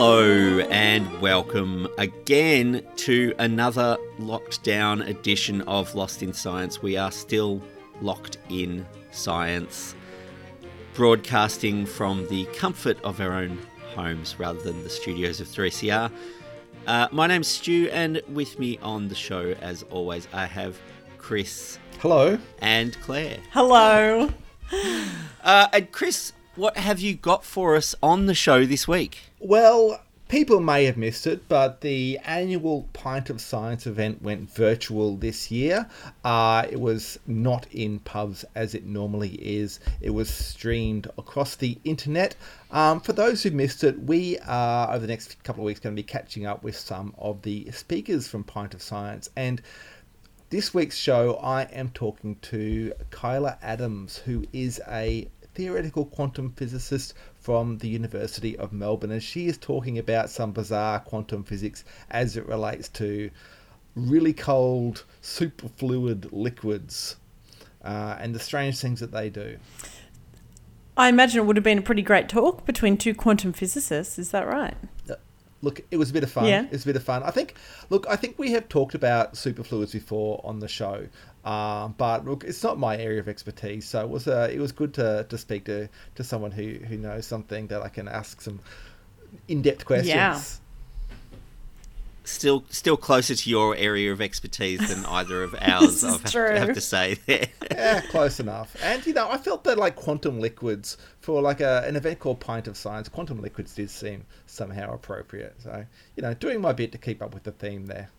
Hello and welcome again to another locked down edition of Lost in Science. We are still locked in science, broadcasting from the comfort of our own homes rather than the studios of 3CR. Uh, my name's Stu, and with me on the show, as always, I have Chris. Hello. And Claire. Hello. Uh, and Chris, what have you got for us on the show this week? Well, people may have missed it, but the annual Pint of Science event went virtual this year. Uh, it was not in pubs as it normally is, it was streamed across the internet. Um, for those who missed it, we are over the next couple of weeks going to be catching up with some of the speakers from Pint of Science. And this week's show, I am talking to Kyla Adams, who is a theoretical quantum physicist from the University of Melbourne, and she is talking about some bizarre quantum physics as it relates to really cold superfluid liquids uh, and the strange things that they do. I imagine it would have been a pretty great talk between two quantum physicists. Is that right? Uh, look, it was a bit of fun. Yeah. It was a bit of fun. I think. Look, I think we have talked about superfluids before on the show, uh, but look, it's not my area of expertise. So it was uh, it was good to, to speak to, to someone who, who knows something that I can ask some in depth questions. Yeah. Still, still closer to your area of expertise than either of ours. This I have, true. have to say there. yeah, close enough. And you know, I felt that like quantum liquids for like a, an event called Pint of Science, quantum liquids did seem somehow appropriate. So you know, doing my bit to keep up with the theme there.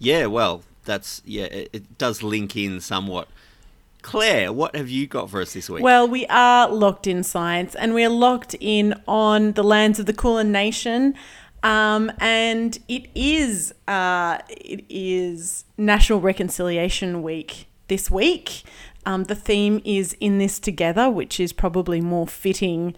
Yeah, well, that's yeah. It, it does link in somewhat. Claire, what have you got for us this week? Well, we are locked in science and we're locked in on the lands of the Kulin Nation. Um, and it is uh, it is National Reconciliation Week this week. Um, the theme is in this together, which is probably more fitting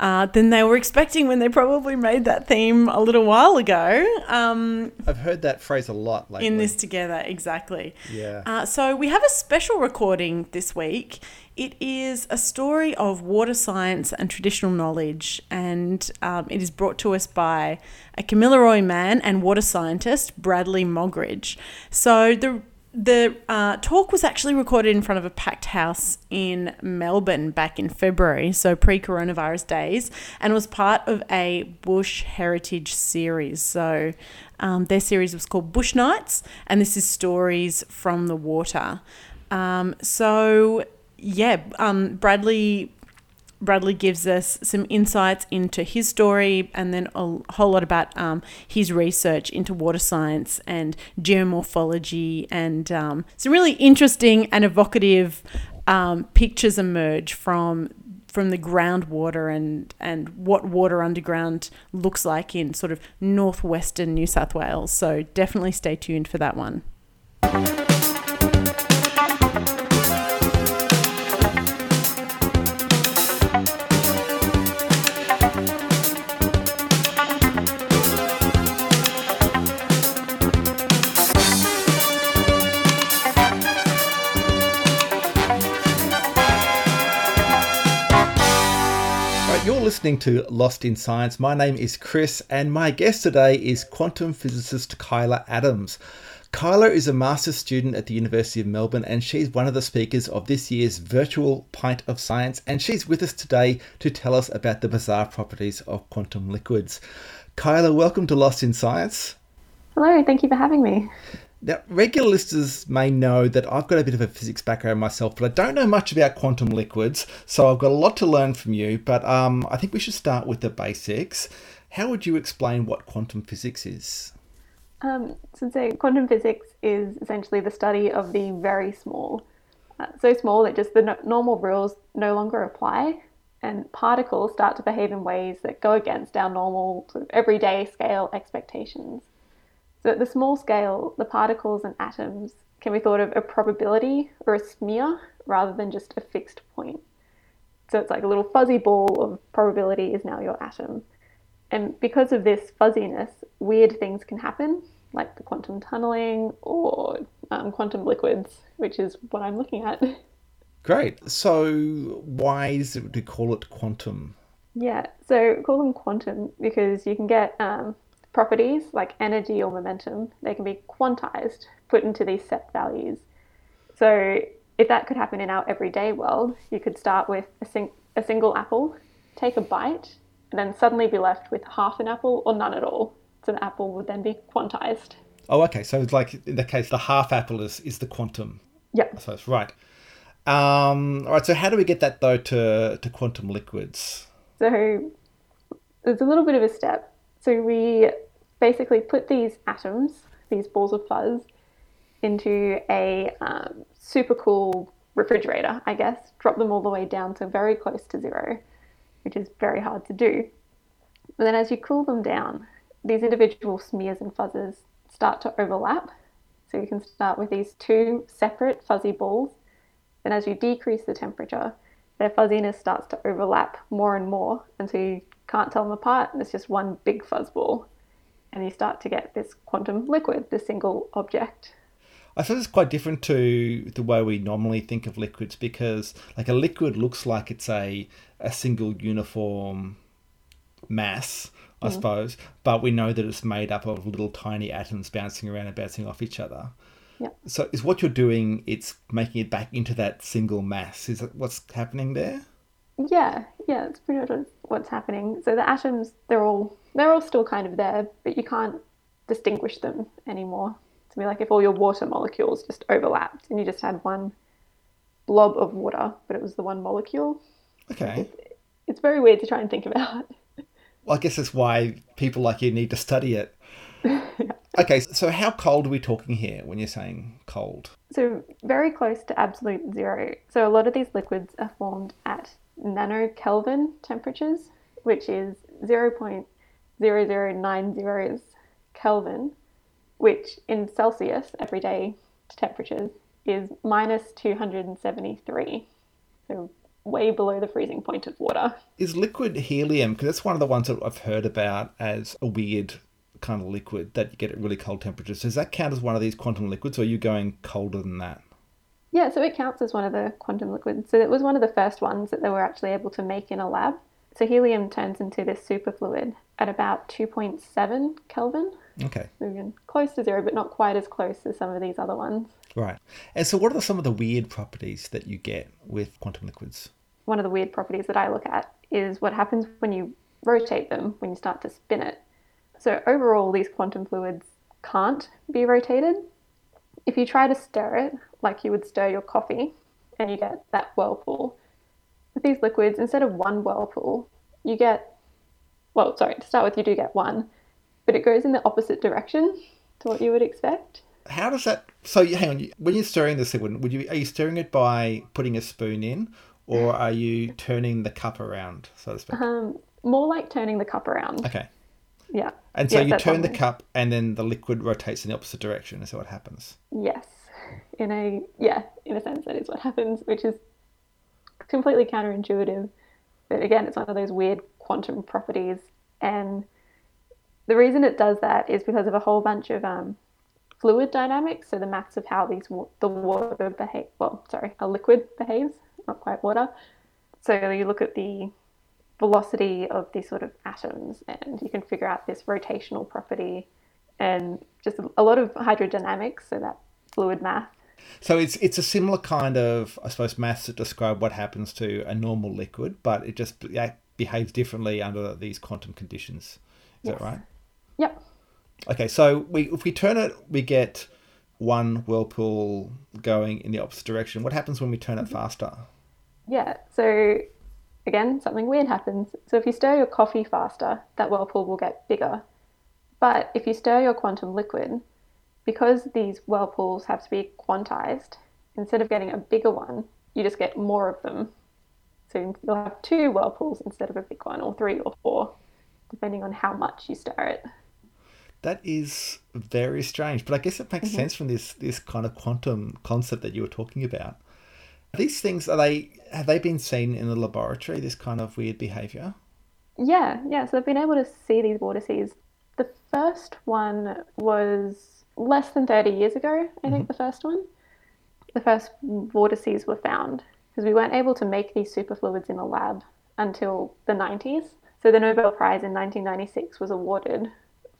uh, than they were expecting when they probably made that theme a little while ago. Um, I've heard that phrase a lot lately. in this together, exactly. Yeah. Uh, so we have a special recording this week. It is a story of water science and traditional knowledge, and um, it is brought to us by a Kamilaroi man and water scientist Bradley Mogridge. So the the uh, talk was actually recorded in front of a packed house in Melbourne back in February, so pre coronavirus days, and was part of a Bush Heritage series. So um, their series was called Bush Nights, and this is stories from the water. Um, so, yeah, um, Bradley Bradley gives us some insights into his story and then a whole lot about um, his research into water science and geomorphology and um, some really interesting and evocative um, pictures emerge from from the groundwater and and what water underground looks like in sort of northwestern New South Wales. So definitely stay tuned for that one. Listening to Lost in Science. My name is Chris, and my guest today is quantum physicist Kyla Adams. Kyla is a master's student at the University of Melbourne, and she's one of the speakers of this year's virtual Pint of Science. And she's with us today to tell us about the bizarre properties of quantum liquids. Kyla, welcome to Lost in Science. Hello, thank you for having me. Now, regular listeners may know that I've got a bit of a physics background myself, but I don't know much about quantum liquids, so I've got a lot to learn from you. But um, I think we should start with the basics. How would you explain what quantum physics is? Um, so, so quantum physics is essentially the study of the very small, uh, so small that just the no- normal rules no longer apply, and particles start to behave in ways that go against our normal sort of everyday scale expectations. So, at the small scale, the particles and atoms can be thought of a probability or a smear rather than just a fixed point. So, it's like a little fuzzy ball of probability is now your atom. And because of this fuzziness, weird things can happen, like the quantum tunneling or um, quantum liquids, which is what I'm looking at. Great. So, why is it we call it quantum? Yeah, so call them quantum because you can get um, properties like energy or momentum, they can be quantized, put into these set values. So if that could happen in our everyday world, you could start with a, sing- a single apple, take a bite, and then suddenly be left with half an apple or none at all. So the apple would then be quantized. Oh, okay. So it's like in the case, the half apple is, is the quantum. Yep. I suppose. Right. Um, all right. So how do we get that though to, to quantum liquids? So there's a little bit of a step. So we basically put these atoms, these balls of fuzz, into a um, super cool refrigerator, I guess, drop them all the way down to very close to zero, which is very hard to do. But then as you cool them down, these individual smears and fuzzes start to overlap. So you can start with these two separate fuzzy balls. Then as you decrease the temperature, their fuzziness starts to overlap more and more until you can't tell them apart and it's just one big fuzz ball. And you start to get this quantum liquid, this single object. I suppose it's quite different to the way we normally think of liquids because, like, a liquid looks like it's a, a single uniform mass, I mm-hmm. suppose, but we know that it's made up of little tiny atoms bouncing around and bouncing off each other. Yeah. So, is what you're doing? It's making it back into that single mass. Is that what's happening there? Yeah, yeah, it's pretty much what's happening. So the atoms, they're all they're all still kind of there, but you can't distinguish them anymore. To be like if all your water molecules just overlapped and you just had one blob of water, but it was the one molecule. Okay. It's very weird to try and think about. Well, I guess that's why people like you need to study it. Okay, so how cold are we talking here when you're saying cold? So very close to absolute zero. So a lot of these liquids are formed at nanokelvin temperatures, which is 0.0090 Kelvin, which in Celsius, everyday temperatures, is minus 273. So way below the freezing point of water. Is liquid helium, because that's one of the ones that I've heard about as a weird kind of liquid that you get at really cold temperatures. Does that count as one of these quantum liquids, or are you going colder than that? Yeah, so it counts as one of the quantum liquids. So it was one of the first ones that they were actually able to make in a lab. So helium turns into this superfluid at about 2.7 Kelvin. Okay, again, close to zero, but not quite as close as some of these other ones. right. And so, what are some of the weird properties that you get with quantum liquids? One of the weird properties that I look at is what happens when you rotate them, when you start to spin it. So overall, these quantum fluids can't be rotated. If you try to stir it, like you would stir your coffee, and you get that whirlpool, with these liquids, instead of one whirlpool, you get, well, sorry, to start with, you do get one, but it goes in the opposite direction to what you would expect. How does that? So, you, hang on. When you're stirring this liquid, would you are you stirring it by putting a spoon in, or are you turning the cup around, so to speak? Um, more like turning the cup around. Okay. Yeah. And so Yes, you turn the cup, and then the liquid rotates in the opposite direction. Is that what happens? Yes. In a yeah, in a sense that is what happens, which is completely counterintuitive. But again, it's one of those weird quantum properties and the reason it does that is because of a whole bunch of um, fluid dynamics, so the maths of how these the water behave. Well, sorry, a liquid behaves, not quite water. So you look at the velocity of these sort of atoms, and you can figure out this rotational property, and just a lot of hydrodynamics, so that fluid math. So it's it's a similar kind of I suppose maths that describe what happens to a normal liquid, but it just be- behaves differently under these quantum conditions. Is that right? Yep. Okay, so we if we turn it, we get one whirlpool going in the opposite direction. What happens when we turn it mm-hmm. faster? Yeah. So again, something weird happens. So if you stir your coffee faster, that whirlpool will get bigger. But if you stir your quantum liquid, because these whirlpools have to be quantized, instead of getting a bigger one, you just get more of them. So you'll have two whirlpools instead of a big one, or three or four, depending on how much you stir it. That is very strange, but I guess it makes Mm-hmm. sense from this this kind of quantum concept that you were talking about. These things are they have they been seen in the laboratory? This kind of weird behavior. Yeah, yeah. So they've been able to see these vortices. The first one was less than 30 years ago, I think, the first one. The first vortices were found because we weren't able to make these superfluids in the lab until the 90s. So the Nobel Prize in 1996 was awarded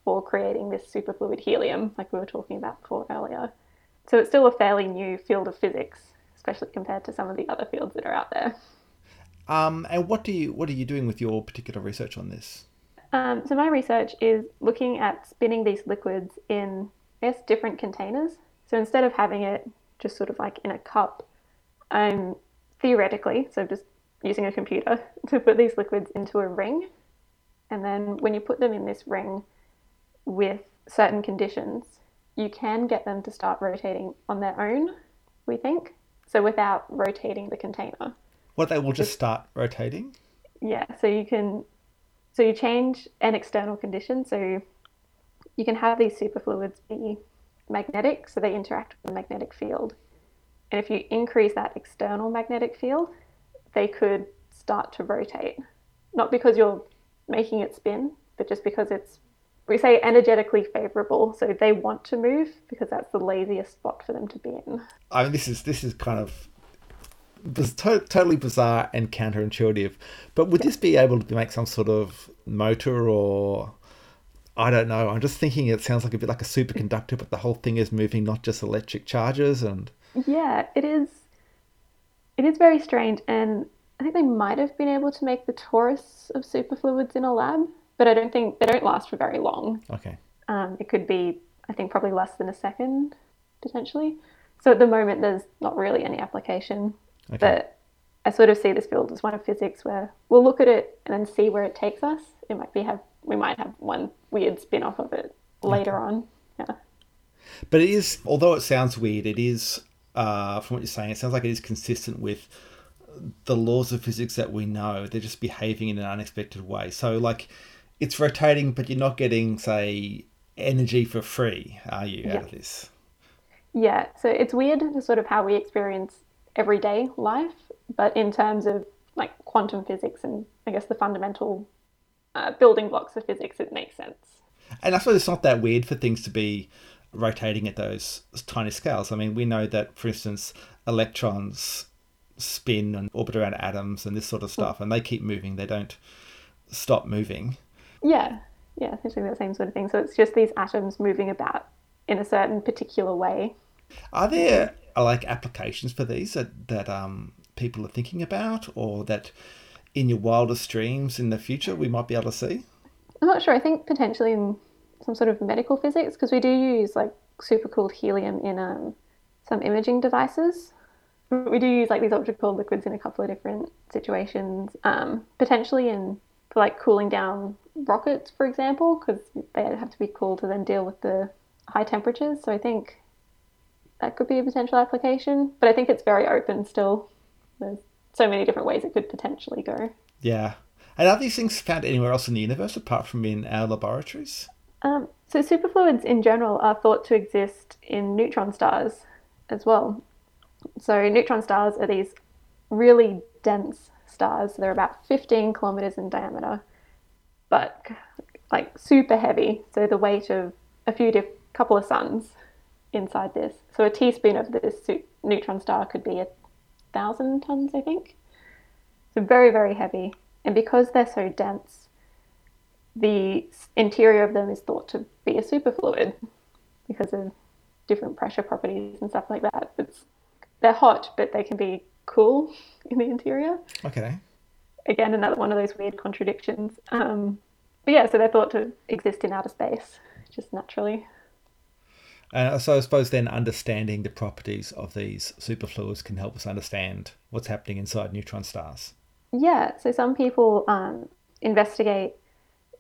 for creating this superfluid helium, like we were talking about before earlier. So it's still a fairly new field of physics, especially compared to some of the other fields that are out there. Um, and what do you what are you doing with your particular research on this? Um, so my research is looking at spinning these liquids in, I guess, different containers. So instead of having it just sort of like in a cup, I'm theoretically, so just using a computer, to put these liquids into a ring. And then when you put them in this ring with certain conditions, you can get them to start rotating on their own, we think. So without rotating the container. What they will just start rotating? Yeah, so you can so you change an external condition. So you can have these superfluids be magnetic, so they interact with the magnetic field. And if you increase that external magnetic field, they could start to rotate. Not because you're making it spin, but just because it's, we say energetically favorable. So they want to move because that's the laziest spot for them to be in. I mean, this is this is kind of to- totally bizarre and counterintuitive. But would this be able to make some sort of motor or I don't know. I'm just thinking it sounds like a bit like a superconductor, but the whole thing is moving not just electric charges and yeah, it is. It is very strange, and I think they might have been able to make the torus of superfluids in a lab, but I don't think they don't last for very long. Okay. Um, it could be, I think, probably less than a second, potentially. So at the moment, there's not really any application. Okay. But I sort of see this field as one of physics where we'll look at it and then see where it takes us. It might be have we might have one weird spin off of it later on. Yeah. But it is, although it sounds weird, it is, uh, from what you're saying, it sounds like it is consistent with the laws of physics that we know. They're just behaving in an unexpected way. So, like, it's rotating, but you're not getting, say, energy for free, are you, out of this? Yeah, so it's weird to sort of how we experience everyday life, but in terms of like quantum physics and I guess the fundamental uh, building blocks of physics, it makes sense. And I suppose it's not that weird for things to be rotating at those tiny scales. I mean, we know that, for instance, electrons spin and orbit around atoms and this sort of stuff, and they keep moving. They don't stop moving. Yeah, yeah, essentially the same sort of thing. So it's just these atoms moving about in a certain particular way. Are there like applications for these that that um, people are thinking about, or that in your wildest dreams in the future we might be able to see? I'm not sure. I think potentially in some sort of medical physics because we do use like supercooled helium in um, some imaging devices. We do use like these ultra cooled liquids in a couple of different situations. Um, potentially in for like cooling down rockets, for example, because they have to be cooled to then deal with the high temperatures. So I think that could be a potential application. But I think it's very open still. There's so many different ways it could potentially go. Yeah. And are these things found anywhere else in the universe apart from in our laboratories? Um, so superfluids in general are thought to exist in neutron stars as well. So neutron stars are these really dense stars. They're about 15 kilometers in diameter, but like super heavy. So the weight of a few diff- couple of suns inside this. So a teaspoon of this neutron star could be a thousand tons, I think. So very, very heavy. And because they're so dense, the interior of them is thought to be a superfluid because of different pressure properties and stuff like that. It's they're hot, but they can be cool in the interior. Okay. Again, another one of those weird contradictions. Um, but yeah, so they're thought to exist in outer space, just naturally. And so I suppose then understanding the properties of these superfluids can help us understand what's happening inside neutron stars. Yeah, so some people um, investigate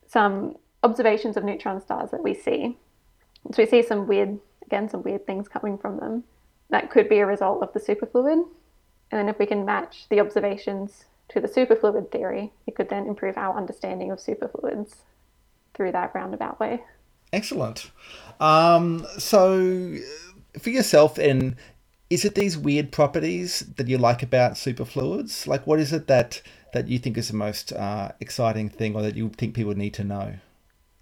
some observations of neutron stars that we see. So we see some weird, again, some weird things coming from them. That could be a result of the superfluid. And then if we can match the observations to the superfluid theory, it could then improve our understanding of superfluids through that roundabout way. Excellent. Um, so, for yourself, and is it these weird properties that you like about superfluids? Like, what is it that that you think is the most uh, exciting thing, or that you think people need to know?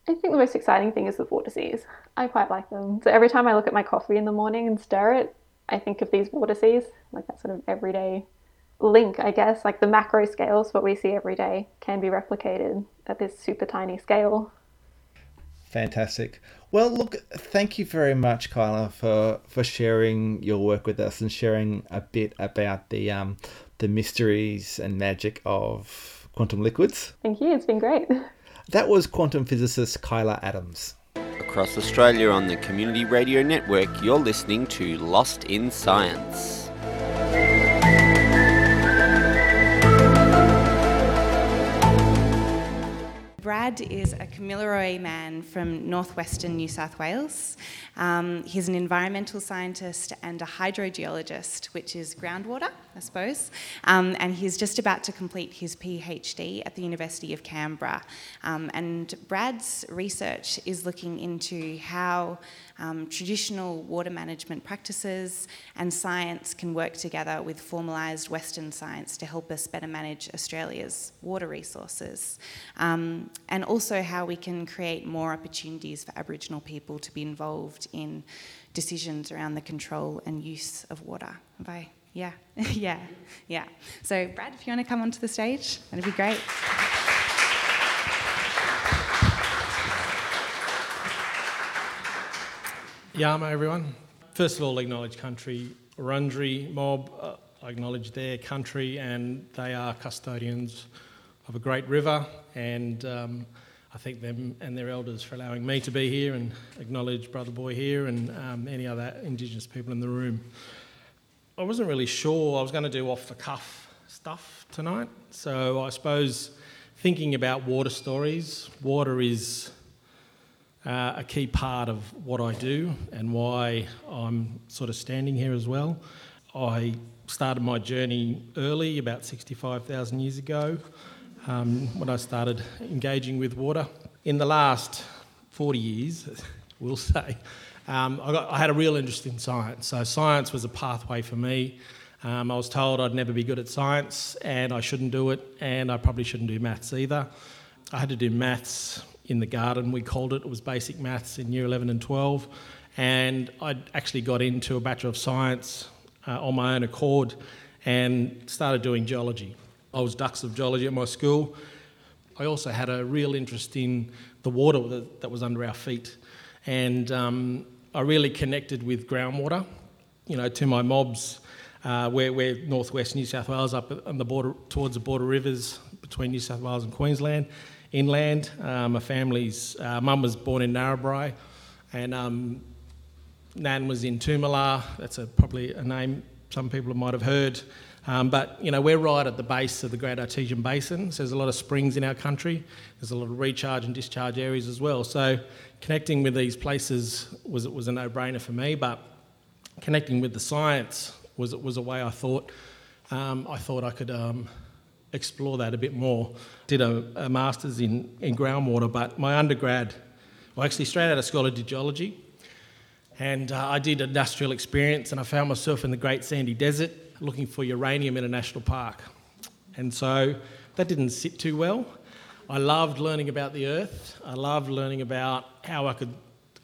I think the most exciting thing is the vortices. I quite like them. So every time I look at my coffee in the morning and stir it, I think of these vortices, like that sort of everyday link, I guess, like the macro scales, what we see every day, can be replicated at this super tiny scale. Fantastic. Well, look, thank you very much, Kyla, for, for sharing your work with us and sharing a bit about the um, the mysteries and magic of quantum liquids. Thank you. It's been great. That was quantum physicist Kyla Adams. Across Australia on the Community Radio Network, you're listening to Lost in Science. Brad is a Kamilaroi man from northwestern New South Wales. Um, he's an environmental scientist and a hydrogeologist, which is groundwater, I suppose. Um, and he's just about to complete his PhD at the University of Canberra. Um, and Brad's research is looking into how um, traditional water management practices and science can work together with formalised Western science to help us better manage Australia's water resources. Um, and also how we can create more opportunities for Aboriginal people to be involved in decisions around the control and use of water. Have I? Yeah, yeah, yeah. So, Brad, if you want to come onto the stage, that'd be great. Yama, everyone. First of all, acknowledge country. Wurundjeri mob, uh, I acknowledge their country, and they are custodians of a great river. And um, I thank them and their elders for allowing me to be here and acknowledge Brother Boy here and um, any other Indigenous people in the room. I wasn't really sure I was going to do off the cuff stuff tonight, so I suppose thinking about water stories, water is uh, a key part of what I do and why I'm sort of standing here as well. I started my journey early, about 65,000 years ago, um, when I started engaging with water. In the last 40 years, we'll say, um, I, got, I, had a real interest in science. So, science was a pathway for me. Um, I was told I'd never be good at science and I shouldn't do it, and I probably shouldn't do maths either. I had to do maths in the garden, we called it. It was basic maths in year 11 and 12. And I actually got into a Bachelor of Science uh, on my own accord and started doing geology. I was Dux of Geology at my school. I also had a real interest in the water that, that was under our feet. And um, I really connected with groundwater, you know, to my mobs. Uh, we're, we're northwest New South Wales, up on the border, towards the border rivers between New South Wales and Queensland inland. Uh, my family's uh, mum was born in Narrabri, and um, Nan was in Toomelah. That's a, probably a name some people might have heard. Um, but you know, we're right at the base of the Great Artesian Basin. So there's a lot of springs in our country. There's a lot of recharge and discharge areas as well. So connecting with these places was was a no-brainer for me. But connecting with the science was was a way I thought um, I thought I could um, explore that a bit more. Did a, a master's in, in groundwater, but my undergrad, well, actually, straight out of school, I did geology. And uh, I did industrial experience, and I found myself in the Great Sandy Desert looking for uranium in a national park. And so that didn't sit too well. I loved learning about the earth. I loved learning about how I could,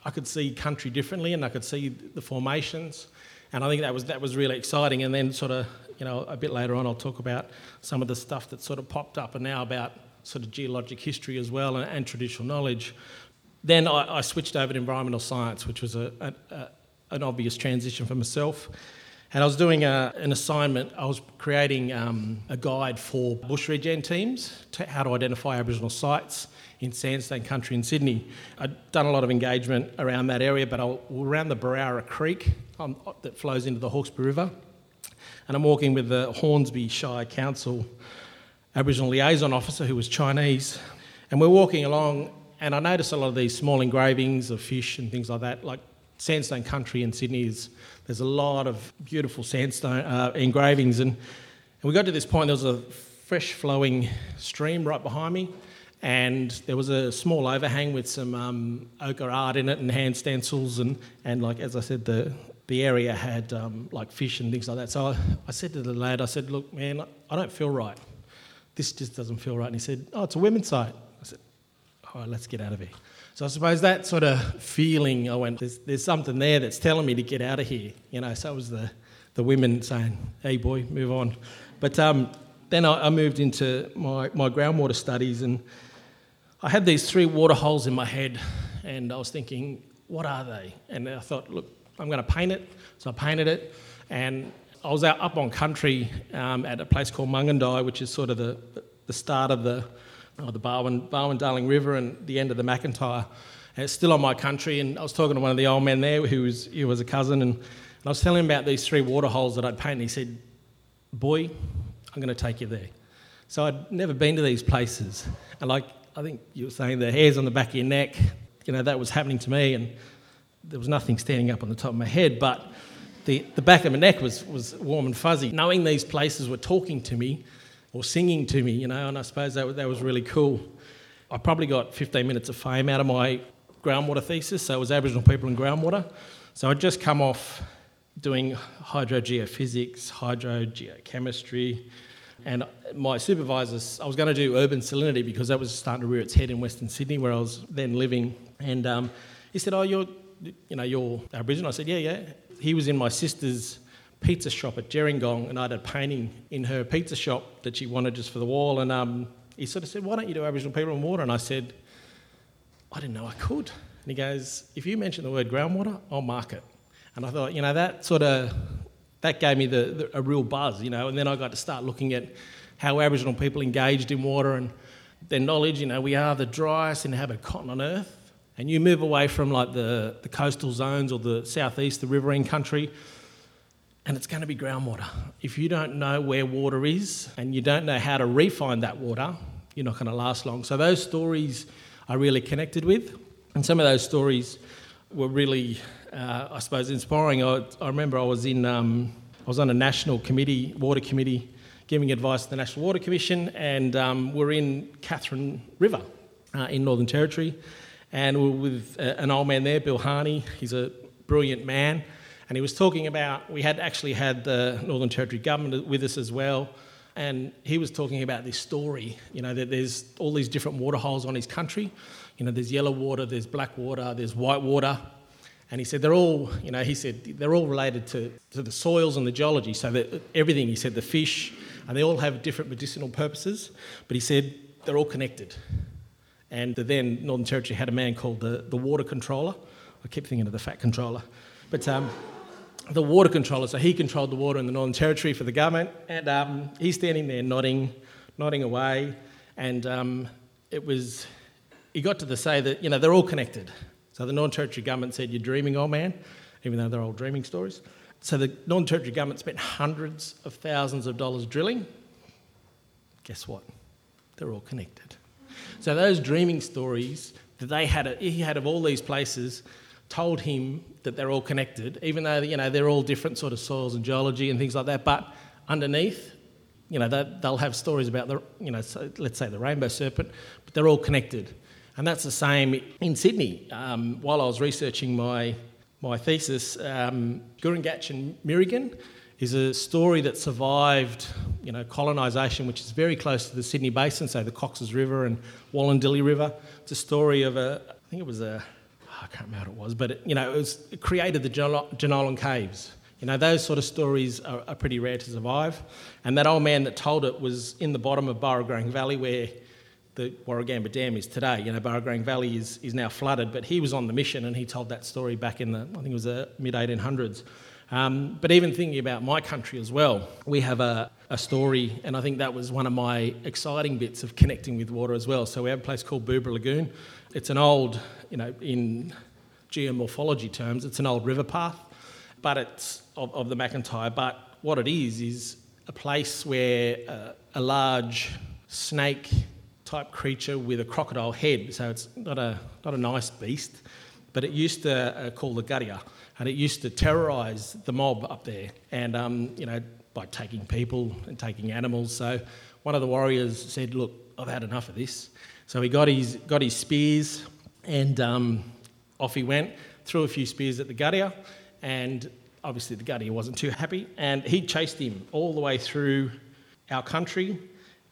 I could see country differently and I could see the formations. And I think that was, that was really exciting. And then, sort of, you know, a bit later on, I'll talk about some of the stuff that sort of popped up and now about sort of geologic history as well and, and traditional knowledge. Then I, I, switched over to environmental science, which was a, a, a, an obvious transition for myself. And I was doing an assignment, I was creating um, a guide for bush regen teams to how to identify Aboriginal sites in sandstone country in Sydney. I'd done a lot of engagement around that area, but I, around the Berowra Creek um, that flows into the Hawkesbury River. And I'm walking with the Hornsby Shire Council Aboriginal liaison officer who was Chinese. And we're walking along, and I notice a lot of these small engravings of fish and things like that. Like sandstone country in Sydney is there's a lot of beautiful sandstone uh, engravings, and, and we got to this point. There was a fresh flowing stream right behind me, and there was a small overhang with some um, ochre art in it and hand stencils, and, and like as I said, the the area had um, like fish and things like that. So I, I said to the lad, I said, "Look, man, I don't feel right. This just doesn't feel right." And he said, "Oh, it's a women's site." I said, "All right, let's get out of here." So I suppose that sort of feeling, I went, "There's, there's something there that's telling me to get out of here." You know, so it was the the women saying, "Hey, boy, move on." But um, then I, I moved into my, my groundwater studies, and I had these three water holes in my head, and I was thinking, what are they? And I thought, look, I'm going to paint it. So I painted it, and I was out up on country um, at a place called Mungindi, which is sort of the, the start of the, oh, the Barwon, Barwon Darling River and the end of the McIntyre. And it's still on my country, and I was talking to one of the old men there who was, who was a cousin, and, and I was telling him about these three water holes that I'd painted. He said, Boy, I'm going to take you there. So I'd never been to these places. And like I think you were saying, the hairs on the back of your neck, you know, that was happening to me. And there was nothing standing up on the top of my head. But the, the back of my neck was, was warm and fuzzy. Knowing these places were talking to me or singing to me, you know, and I suppose that, that was really cool. I probably got 15 minutes of fame out of my groundwater thesis. So it was Aboriginal people in groundwater. So I'd just come off doing hydrogeophysics, hydrogeochemistry, and my supervisors, I was going to do urban salinity because that was starting to rear its head in Western Sydney where I was then living. And um, he said, "Oh, you're, you know, you're Aboriginal." I said, "Yeah, yeah." He was in my sister's pizza shop at Gerringong, and I had a painting in her pizza shop that she wanted just for the wall. And um, he sort of said, "Why don't you do Aboriginal people in water?" And I said, "I didn't know I could." And he goes, "If you mention the word groundwater, I'll mark it." And I thought, you know, that sort of that gave me the, the, a real buzz, you know. And then I got to start looking at how Aboriginal people engaged in water and their knowledge. You know, we are the driest inhabited continent on earth. And you move away from like the, the coastal zones or the southeast, the riverine country, and it's going to be groundwater. If you don't know where water is and you don't know how to refine that water, you're not going to last long. So those stories I really connected with, and some of those stories were really uh, I suppose, inspiring. I, I, remember I was in, um, I was on a national committee, water committee, giving advice to the National Water Commission, and um, we're in Katherine River uh, in Northern Territory, and we're with uh, an old man there, Bill Harney. He's a brilliant man, and he was talking about. We had actually had the Northern Territory government with us as well. And he was talking about this story, you know, that there's all these different water holes on his country. You know, there's yellow water, there's black water, there's white water, and he said they're all, you know, he said they're all related to, to the soils and the geology. So that everything, he said, the fish, and they all have different medicinal purposes. But he said they're all connected. And the then Northern Territory had a man called the, the water controller. I keep thinking of the fat controller. But um, the water controller, so he controlled the water in the Northern Territory for the government. And um, he's standing there nodding, nodding away. And um, it was, he got to the say that, you know, they're all connected. So the Northern Territory government said, You're dreaming, old man, even though they're all dreaming stories. So the Northern Territory government spent hundreds of thousands of dollars drilling. Guess what? They're all connected. So those dreaming stories that they had, he had of all these places, told him that they're all connected, even though you know they're all different sort of soils and geology and things like that. But underneath, you know, they'll have stories about the, you know, so let's say the rainbow serpent, but they're all connected. And that's the same in Sydney. Um, while I was researching my, my thesis, um, Gurangatch and Mirragan is a story that survived, you know, colonisation, which is very close to the Sydney Basin, so the Cox's River and Wollondilly River. It's a story of a, I think it was a, oh, I can't remember what it was, but it, you know, it, was, it created the Jenolan Caves. You know, those sort of stories are, are, pretty rare to survive. And that old man that told it was in the bottom of Burragorang Valley where the Warragamba Dam is today. You know, Burragorang Valley is, is now flooded, but he was on the mission and he told that story back in the, I think it was the mid 1800s. Um, but even thinking about my country as well, we have a, a story, and I think that was one of my exciting bits of connecting with water as well. So we have a place called Boobera Lagoon. It's an old, you know, in geomorphology terms, it's an old river path, but it's of, of the McIntyre. But what it is is a place where uh, a large snake type creature with a crocodile head. So it's not a, not a nice beast, but it used to uh, call the Guttia, and it used to terrorise the mob up there. And, um, you know, by taking people and taking animals. So one of the warriors said, Look, I've had enough of this. So he got his, got his spears and um, off he went, threw a few spears at the Guttia, and obviously the Guttia wasn't too happy, and he chased him all the way through our country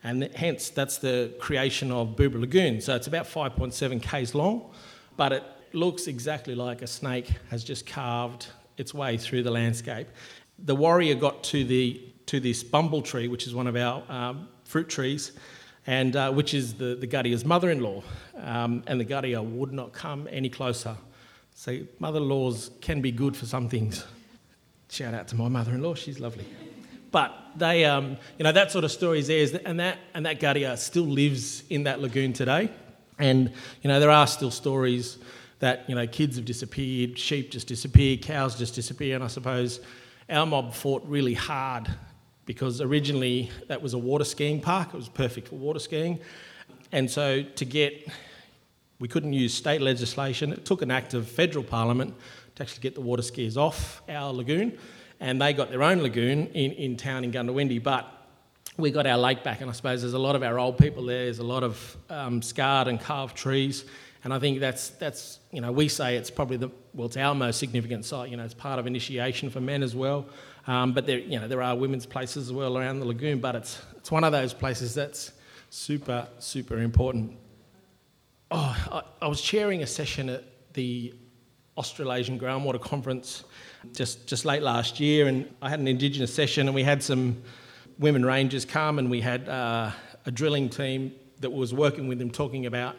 and hence that's the creation of Boobera Lagoon. So it's about 5.7 k's long, but it looks exactly like a snake has just carved its way through the landscape. the warrior got to the to this bumble tree, which is one of our um, fruit trees, and uh, which is the, the Gutier's mother-in-law, um, and the Guttier would not come any closer. So mother-in-laws can be good for some things. Shout out to my mother-in-law; she's lovely. But they, um, you know, that sort of story is there, and that and that Guttier still lives in that lagoon today, and you know there are still stories that you know kids have disappeared, sheep just disappear, cows just disappear, and I suppose our mob fought really hard because originally that was a water skiing park. It was perfect for water skiing. And so to get, we couldn't use state legislation. It took an act of federal parliament to actually get the water skiers off our lagoon. And they got their own lagoon in, in town in Goondiwindi. But we got our lake back, and I suppose there's a lot of our old people there. There's a lot of um, scarred and carved trees. And I think that's, that's, you know, we say it's probably the, well, it's our most significant site. You know, it's part of initiation for men as well. Um, but there, you know, there are women's places as well around the lagoon, but it's, it's one of those places that's super, super important. Oh, I, I was chairing a session at the Australasian Groundwater Conference just, just late last year, and I had an Indigenous session, and we had some women rangers come, and we had uh, a drilling team that was working with them talking about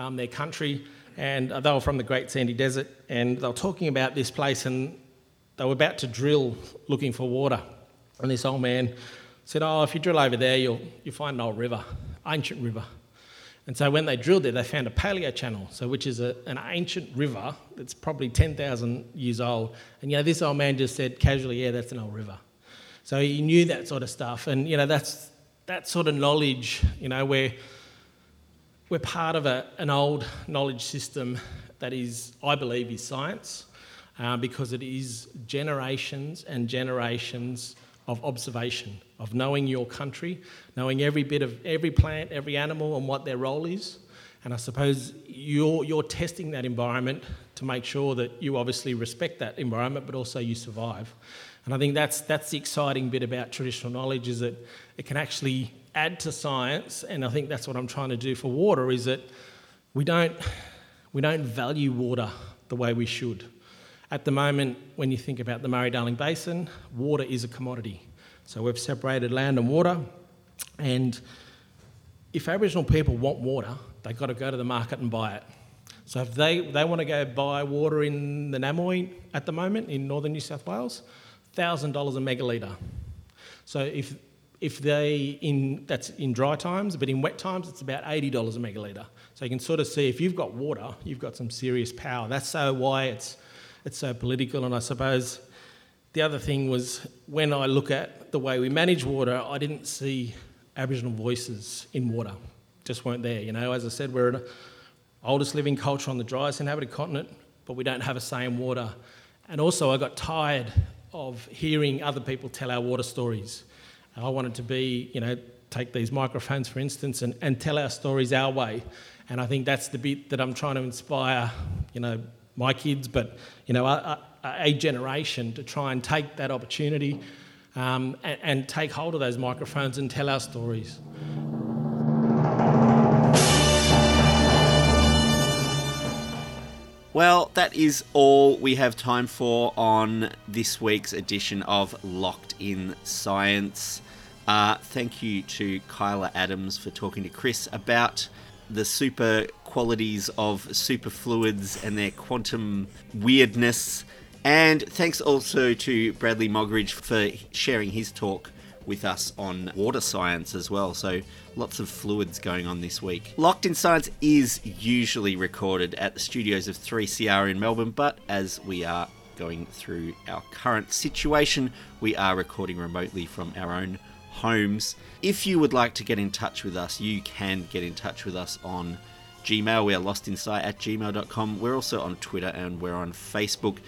um, their country, and they were from the Great Sandy Desert, and they were talking about this place, and they were about to drill looking for water. And this old man said, Oh, if you drill over there, you'll, you'll find an old river, ancient river. And so when they drilled there, they found a paleo channel, so which is a, an ancient river that's probably 10,000 years old. And you know, this old man just said casually, "Yeah, that's an old river." So he knew that sort of stuff, and you know, that's that sort of knowledge. You know, where we're part of a, an old knowledge system that is, I believe, is science uh, because it is generations and generations of observation, of knowing your country, knowing every bit of every plant, every animal, and what their role is. And I suppose you're, you're testing that environment to make sure that you obviously respect that environment, but also you survive. And I think that's, that's the exciting bit about traditional knowledge is that it can actually add to science. And I think that's what I'm trying to do for water is that we don't, we don't value water the way we should. At the moment, when you think about the Murray Darling Basin, water is a commodity. So we've separated land and water, and if Aboriginal people want water, they've got to go to the market and buy it. So if they, they want to go buy water in the Namoi at the moment in northern New South Wales, $1,000 a megalitre. So if, if they, in, that's in dry times, but in wet times, it's about $80 a megalitre. So you can sort of see if you've got water, you've got some serious power. That's so why it's it's so political. And I suppose the other thing was when I look at the way we manage water, I didn't see Aboriginal voices in water. Just weren't there. You know, as I said, we're the oldest living culture on the driest inhabited continent, but we don't have a say in water. And also, I got tired of hearing other people tell our water stories. I wanted to be, you know, take these microphones, for instance, and, and tell our stories our way. And I think that's the bit that I'm trying to inspire, you know, my kids, but you know, a, a generation to try and take that opportunity um, and, and take hold of those microphones and tell our stories. Well, that is all we have time for on this week's edition of Locked in Science. Uh, thank you to Kyla Adams for talking to Chris about the super qualities of superfluids and their quantum weirdness. And thanks also to Bradley Mogridge for sharing his talk with us on water science as well. So lots of fluids going on this week. Locked in Science is usually recorded at the studios of 3CR in Melbourne, but as we are going through our current situation, we are recording remotely from our own homes. If you would like to get in touch with us, you can get in touch with us on Gmail. We are lostinsight at gmail.com. We're also on Twitter and we're on Facebook.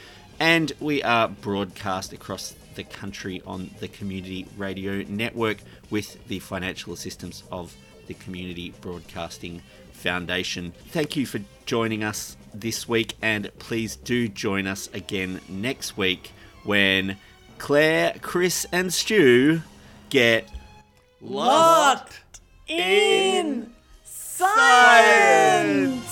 And we are broadcast across the country on the Community Radio Network with the financial assistance of the Community Broadcasting Foundation. Thank you for joining us this week, and please do join us again next week when Claire, Chris, and Stu get locked in science.